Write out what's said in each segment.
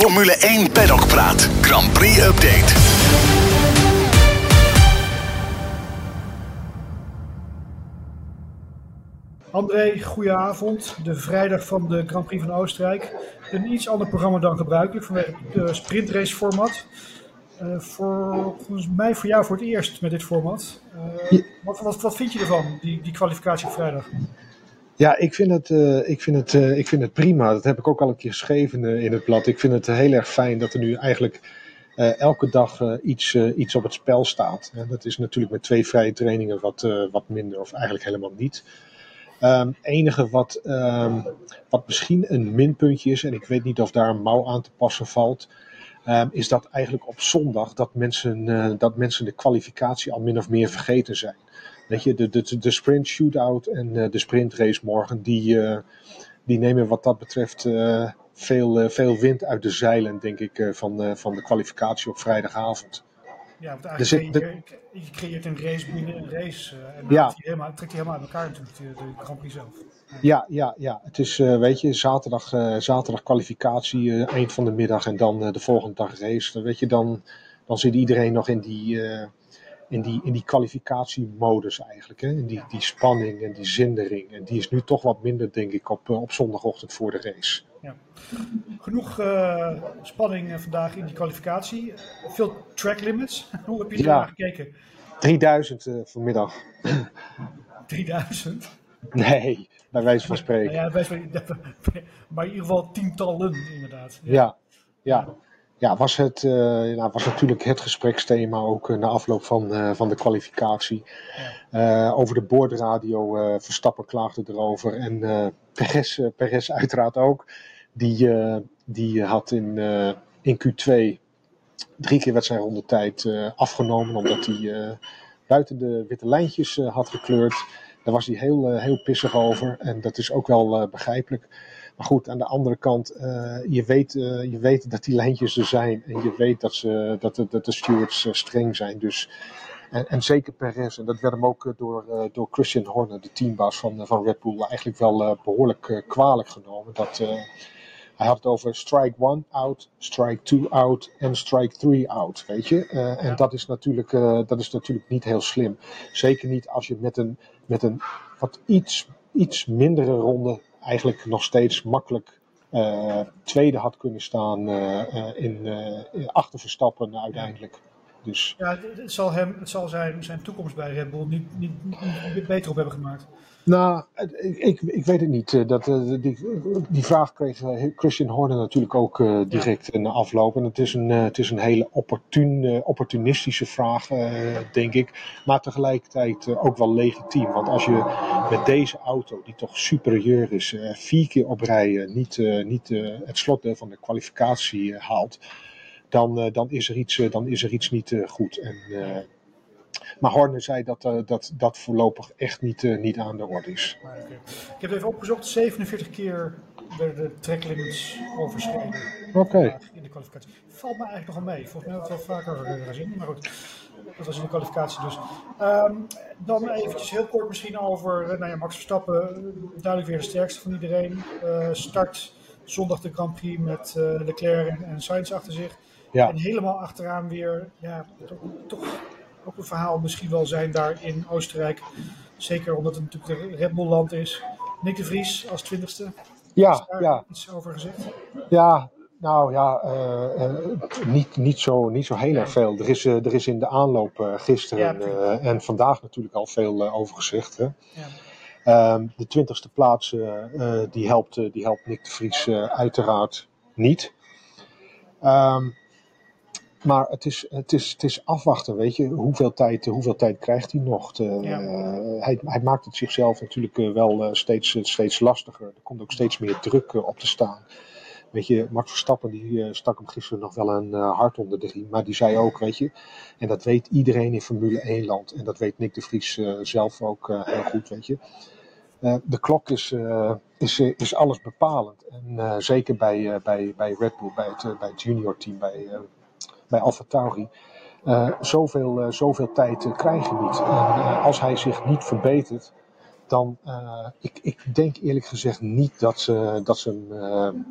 Formule 1 Paddock Praat. Grand Prix Update. André, goedenavond. De vrijdag van de Grand Prix van Oostenrijk. Een iets ander programma dan gebruikelijk vanwege het sprintrace format. Uh, voor, volgens mij voor jou voor het eerst met dit format. Uh, wat, wat, wat, vind je ervan, die, die kwalificatie op vrijdag? Ja, ik vind, het, uh, ik, vind het, ik vind het prima. Dat heb ik ook al een keer geschreven in het blad. Ik vind het heel erg fijn dat er nu eigenlijk elke dag iets, iets op het spel staat. En dat is natuurlijk met twee vrije trainingen wat, wat minder, of eigenlijk helemaal niet. Um, enige wat, um, wat misschien een minpuntje is, en ik weet niet of daar een mouw aan te passen valt, um, is dat eigenlijk op zondag dat mensen, dat mensen de kwalificatie al min of meer vergeten zijn. Weet je, de, de, de sprint shootout en uh, de sprintrace morgen, die, uh, die nemen wat dat betreft veel, veel wind uit de zeilen, denk ik, van, van de kwalificatie op vrijdagavond. Ja, want eigenlijk dus je, je, je, creëert een race binnen een race. Uh, en ja. die helemaal, trekt hij helemaal uit elkaar natuurlijk, de, de Grand Prix zelf. Ja, ja, ja. Het is, uh, weet je, zaterdag, uh, zaterdag kwalificatie, eind van de middag en dan de volgende dag race. Dan, weet je, dan, dan zit iedereen nog in die, in die, in die kwalificatiemodus eigenlijk. Hè? In die, die spanning en die zindering. En die is nu toch wat minder, denk ik, op, op zondagochtend voor de race. Ja. Genoeg uh, spanning vandaag in die kwalificatie. Veel track limits. Hoe heb je ja. naar gekeken? 3000 uh, vanmiddag. 3000? Nee, bij wijze van spreken. Ja, bij maar in ieder geval tientallen inderdaad. Ja, ja. ja. Ja was, het, uh, nou, was natuurlijk het gespreksthema ook na afloop van, van de kwalificatie. Ja. over de boordradio, Verstappen klaagde erover en Perez, Perez uiteraard ook. Die, die had in, in Q2 drie keer werd zijn rondetijd afgenomen omdat hij buiten de witte lijntjes had gekleurd. Daar was hij heel, heel pissig over en dat is ook wel begrijpelijk. Maar goed, aan de andere kant, je, weet, je weet dat die lijntjes er zijn en je weet dat, ze, dat, de, dat de stewards streng zijn. Dus en, en, zeker Perez, en dat werd hem ook door, door Christian Horner, de teambaas van, van Red Bull, eigenlijk wel behoorlijk kwalijk genomen. Dat, hij had het over strike one out, strike two out en strike three out, weet je. en ja. dat, is natuurlijk, dat is natuurlijk niet heel slim. Zeker niet als je met een, met een wat iets, iets mindere ronde eigenlijk nog steeds makkelijk tweede had kunnen staan in, achter Verstappen uiteindelijk. Dus... Ja, het zal, hem, het zal zijn, zijn toekomst bij Red Bull niet, niet, niet beter op hebben gemaakt. Nou, ik, ik weet het niet. Dat, die, die vraag kreeg Christian Horner natuurlijk ook uh, direct ja. na afloop. En het is een, het is een hele opportun, opportunistische vraag, denk ik. Maar tegelijkertijd ook wel legitiem. Want als je met deze auto, die toch superieur is, vier keer op rij niet, niet het slotdeel van de kwalificatie haalt dan, uh, dan, is, er iets, uh, dan is er iets niet uh, goed. En, maar Horner zei dat dat, dat voorlopig echt niet, niet aan de orde is. Okay. Ik heb even opgezocht, 47 keer werden de tracklimits overschreden. Oké. Okay. In de kwalificatie. Valt me eigenlijk nogal mee. Volgens mij heb ik het wel vaker gezien. Maar goed, dat was in de kwalificatie dus. Um, dan eventjes heel kort misschien over nou ja, Max Verstappen. Duidelijk weer de sterkste van iedereen. start zondag de Grand Prix met Leclerc en, en Sainz achter zich. Ja. En helemaal achteraan weer, ja, toch, toch, ook een verhaal misschien wel zijn daar in Oostenrijk. Zeker omdat het natuurlijk een Red Bull land is. Nick de Vries als twintigste. Ja, ja. Iets over gezegd? Ja, nou ja, uh, uh, niet, niet, zo, niet zo heel erg veel. Er is, uh, er is in de aanloop gisteren ja, en vandaag natuurlijk al veel over gezegd. Hè? Ja. Um, de twintigste plaats, die, helpt, die helpt Nick de Vries uiteraard niet. Um, maar het is, het, is, het is afwachten, weet je. Hoeveel tijd, hoeveel tijd krijgt hij nog? Te, ja. uh, hij, hij maakt het zichzelf natuurlijk uh, wel uh, steeds, steeds lastiger. Er komt ook steeds meer druk op te staan. Weet je, Max Verstappen die stak hem gisteren nog wel een hart onder de riem. Maar die zei ook, weet je, en dat weet iedereen in Formule 1 land. En dat weet Nick de Vries zelf ook heel goed, weet je. de klok is, is, is alles bepalend. En zeker bij, bij, bij Red Bull, bij het, bij het junior team, bij bij Alfa Tauri. Uh, zoveel, uh, zoveel tijd uh, krijg je niet. En als hij zich niet verbetert, dan ik, ik denk eerlijk gezegd niet dat ze, dat ze hem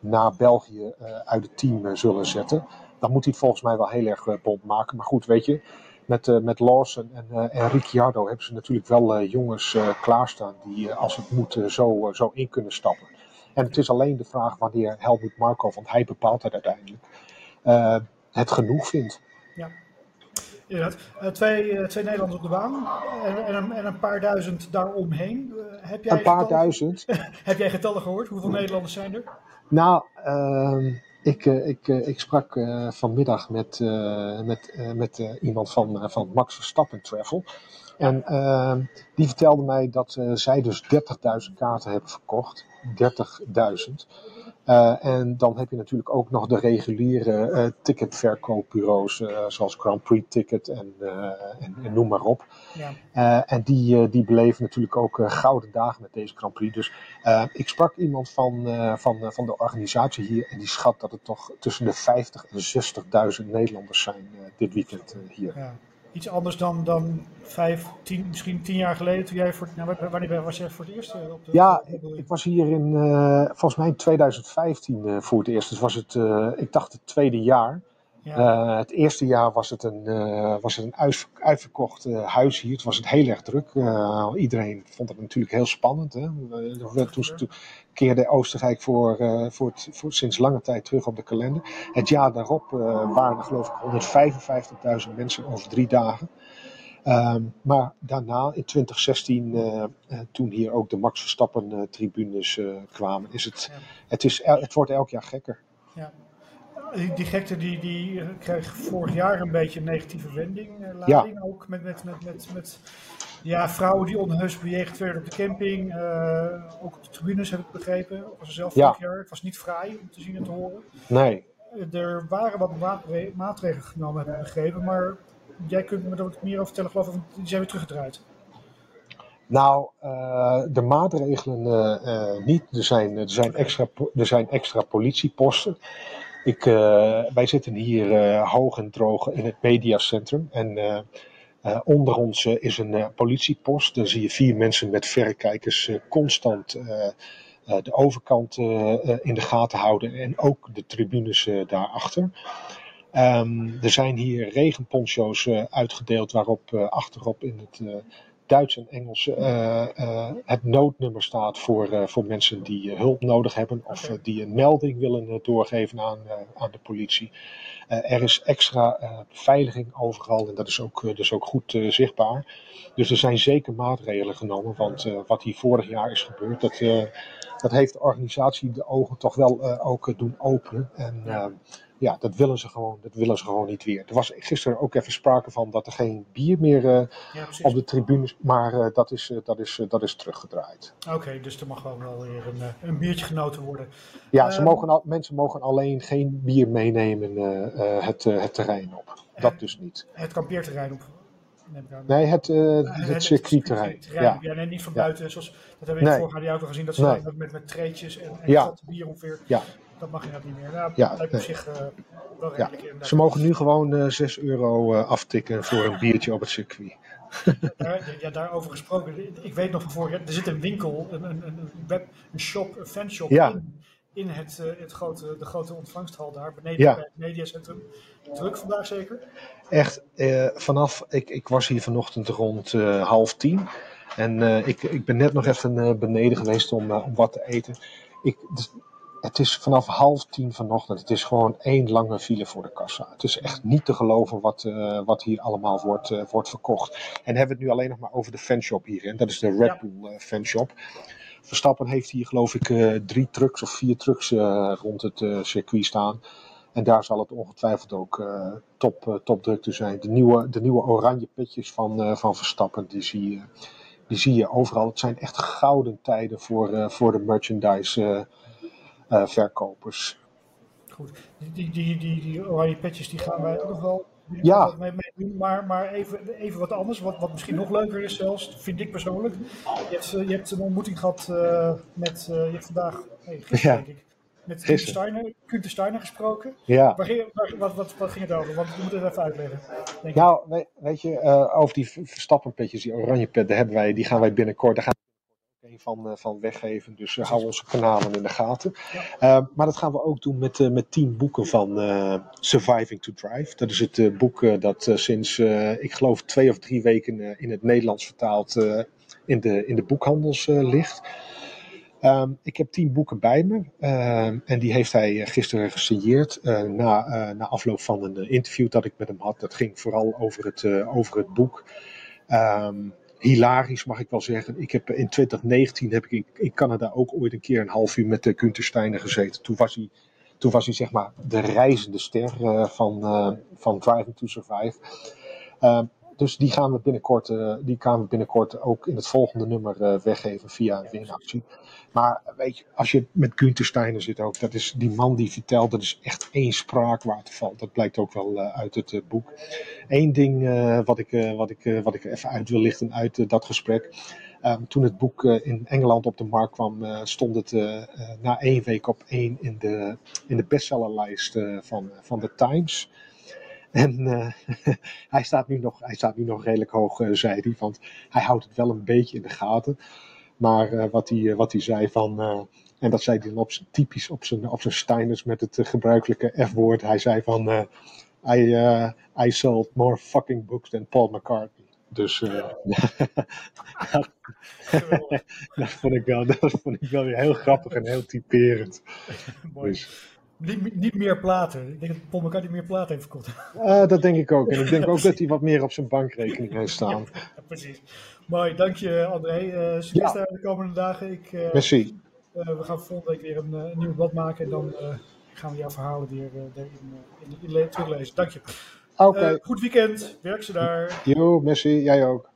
na België uit het team zullen zetten. Dan moet hij het volgens mij wel heel erg bond maken. Maar goed, weet je, met, met Lawson en, en Ricciardo hebben ze natuurlijk wel jongens klaarstaan die als het moet zo, zo in kunnen stappen. En het is alleen de vraag wanneer Helmut Marko, want hij bepaalt het uiteindelijk, het genoeg vindt. Ja. Inderdaad. Uh, twee, uh, twee Nederlanders op de baan en, en, een, en een paar duizend daaromheen. Uh, heb jij een paar getallen, duizend? heb jij getallen gehoord? Hoeveel Nederlanders zijn er? Nou, ehm, ik, ik, ik sprak vanmiddag met, met, met iemand van, van Max Verstappen Travel. En ehm, die vertelde mij dat zij dus 30.000 kaarten hebben verkocht. 30.000. Uh, en dan heb je natuurlijk ook nog de reguliere uh, ticketverkoopbureaus, uh, zoals Grand Prix Ticket en, en, en, noem maar op. Ja. en die, die beleven natuurlijk ook gouden dagen met deze Grand Prix. Dus ik sprak iemand van, van, van de organisatie hier en die schat dat het toch tussen de 50 en 60.000 Nederlanders zijn dit weekend hier. Ja iets anders dan, dan vijf, tien, misschien tien jaar geleden toen jij voor, nou, wanneer was jij voor het eerst op de, Ja, ik, ik, was hier in, uh, volgens mij in 2015 uh, voor het eerst. Dus was het, uh, ik dacht het tweede jaar. Ja. het eerste jaar was het een, was het een uit, uitverkocht huis hier. Het was het heel erg druk. iedereen vond het natuurlijk heel spannend. Hè? toen, toen, keerde Oostenrijk voor, voor, het, voor, sinds lange tijd terug op de kalender. Het jaar daarop waren er geloof ik 155.000 mensen over drie dagen. Um, maar daarna, in 2016, uh, uh, toen hier ook de Max Verstappen uh, kwamen, is het, ja. het, is, het wordt elk jaar gekker. Ja. Die, die gekte die, die kreeg vorig jaar een beetje een negatieve wending, lading. Ja. Ook met, met, met, met, met ja, vrouwen die onheus bejegend werden op de camping. ook op de tribunes heb ik begrepen. Ik was er zelf vorig jaar. Het was niet fraai om te zien en te horen. Nee. Er waren wat maatregelen genomen, heb ik begrepen. Maar jij kunt me er wat meer over vertellen, geloof ik, die zijn weer teruggedraaid. Nou, uh, de maatregelen uh, uh, niet. Er zijn, er, zijn extra, er zijn extra politieposten. Ik, wij zitten hier hoog en droog in het mediacentrum. En onder ons is een politiepost. Dan zie je vier mensen met verrekijkers constant de overkant in de gaten houden. En ook de tribunes daarachter. Um, er zijn hier regenponcho's uitgedeeld waarop achterop in het Duits en Engels het noodnummer staat voor, voor mensen die hulp nodig hebben of die een melding willen doorgeven aan, aan de politie. er is extra beveiliging overal en dat is ook, dus ook goed zichtbaar. Dus er zijn zeker maatregelen genomen, want wat hier vorig jaar is gebeurd, dat, dat heeft de organisatie de ogen toch wel ook doen openen. En, ja, dat willen ze gewoon, dat willen ze gewoon niet weer. Er was gisteren ook even sprake van dat er geen bier meer uh, ja, op de tribunes, maar uh, dat, is, uh, dat, is, dat is teruggedraaid. Oké, okay, dus er mag gewoon wel weer een, een biertje genoten worden. Ja, ze mogen al, mensen mogen alleen geen bier meenemen het, het terrein op. Dat dus niet. Het kampeerterrein op. Nee, het, uh, het, het circuitterrein. Ja. ja, nee, niet van buiten. Zoals, dat hebben we in nee. de vorige auto gezien. Dat ze nee. met, met treetjes en, en ja. bier ongeveer. Ja dat mag je dat niet meer. Nou, ja, dat nee. op zich uh, wel ja. Ze mogen nu gewoon uh, 6 euro uh, aftikken voor een biertje op het circuit. Daar, ja, daarover gesproken. Ik weet nog van vorig jaar, er zit een winkel, een, een, een web, een shop, een fanshop ja. in, in het, het grote, de grote ontvangsthal daar, beneden ja. bij het mediacentrum. Druk vandaag zeker? Echt, uh, vanaf, ik, ik was hier vanochtend rond half tien. En ik, ik ben net nog even beneden geweest om, om wat te eten. Ik, dus, het is vanaf half tien vanochtend. Het is gewoon één lange file voor de kassa. Het is echt niet te geloven wat, uh, wat hier allemaal wordt, uh, wordt verkocht. En hebben we het nu alleen nog maar over de fanshop hier. En dat is de Red Bull uh, fanshop. Verstappen heeft hier geloof ik drie trucks of vier trucks rond het circuit staan. En daar zal het ongetwijfeld ook top, top druk te zijn. De nieuwe, de nieuwe oranje petjes van, van Verstappen, die zie, je, die zie je overal. Het zijn echt gouden tijden voor, voor de merchandise uh, verkopers. Goed, die, die, die, die oranje petjes die gaan wij ook nog wel ja. mee, mee doen, maar, maar even, even wat anders, wat, wat misschien nog leuker is zelfs, vind ik persoonlijk. Je hebt, je hebt een ontmoeting gehad uh, met, uh, je hebt vandaag, nee, gisteren ja. denk ik, met Gunther Steiner, Gunther Steiner gesproken. Ja. Waar ging, waar, wat, wat, wat ging het over? Want je moet het even uitleggen. Denk nou, weet, weet je, uh, over die verstappenpetjes, die oranje pet, daar hebben wij, die gaan wij binnenkort, daar gaan van, van weggeven. Dus hou onze kanalen in de gaten. Ja. maar dat gaan we ook doen met, met tien boeken van Surviving to Drive. Dat is het boek dat sinds, ik geloof, twee of drie weken in het Nederlands vertaald in, de, in de boekhandels ligt. Ehm, ik heb tien boeken bij me ehm, en die heeft hij eh, gisteren gesigneerd uh, na, na afloop van een interview dat ik met hem had. Dat ging vooral over het, over het boek. Um, hilarisch mag ik wel zeggen. Ik heb in 2019 heb ik in, Canada ook ooit een keer een half uur met de Gunther Steiner gezeten. Toen was hij, toen was hij zeg maar de reizende ster van, van Driving to Survive dus die gaan we binnenkort, uh, die gaan we binnenkort ook in het volgende nummer uh, weggeven via een winactie. Maar weet je, als je met Günther Steiner zit ook, dat is die man die vertelt, dat is echt één spraakwaterval. Dat blijkt ook wel uh, uit het boek. Eén ding wat, ik, wat, ik, wat ik even uit wil lichten uit dat gesprek. Um, toen het boek in Engeland op de markt kwam, stond het na één week op één in de, in de bestsellerlijst van, van de Times. En uh, hij, staat nu nog, hij staat nu nog redelijk hoog, uh, zei hij. Want hij houdt het wel een beetje in de gaten. Maar uh, wat, hij, wat hij zei van. en dat zei hij dan op zijn, typisch op zijn, op zijn Steiners met het gebruikelijke F-woord. Hij zei van. I, I sold more fucking books than Paul McCartney. Dus dat, vond ik wel, dat vond ik wel weer heel grappig en heel typerend. Mooi. Dus, niet, niet, meer platen. Ik denk dat Paul McCartney meer platen heeft verkocht. Uh, dat denk ik ook. En ik denk ook dat hij wat meer op zijn bankrekening heeft staan. Ja, precies. Mooi, dank je André. Uh, succes daar de komende dagen. Ik, uh, Merci. we gaan volgende week weer een, een nieuw blad maken. En dan gaan we jouw verhalen weer in, in, in, teruglezen. Dank je. Oké. goed weekend. Werk ze daar. Jo, merci. Jij ook.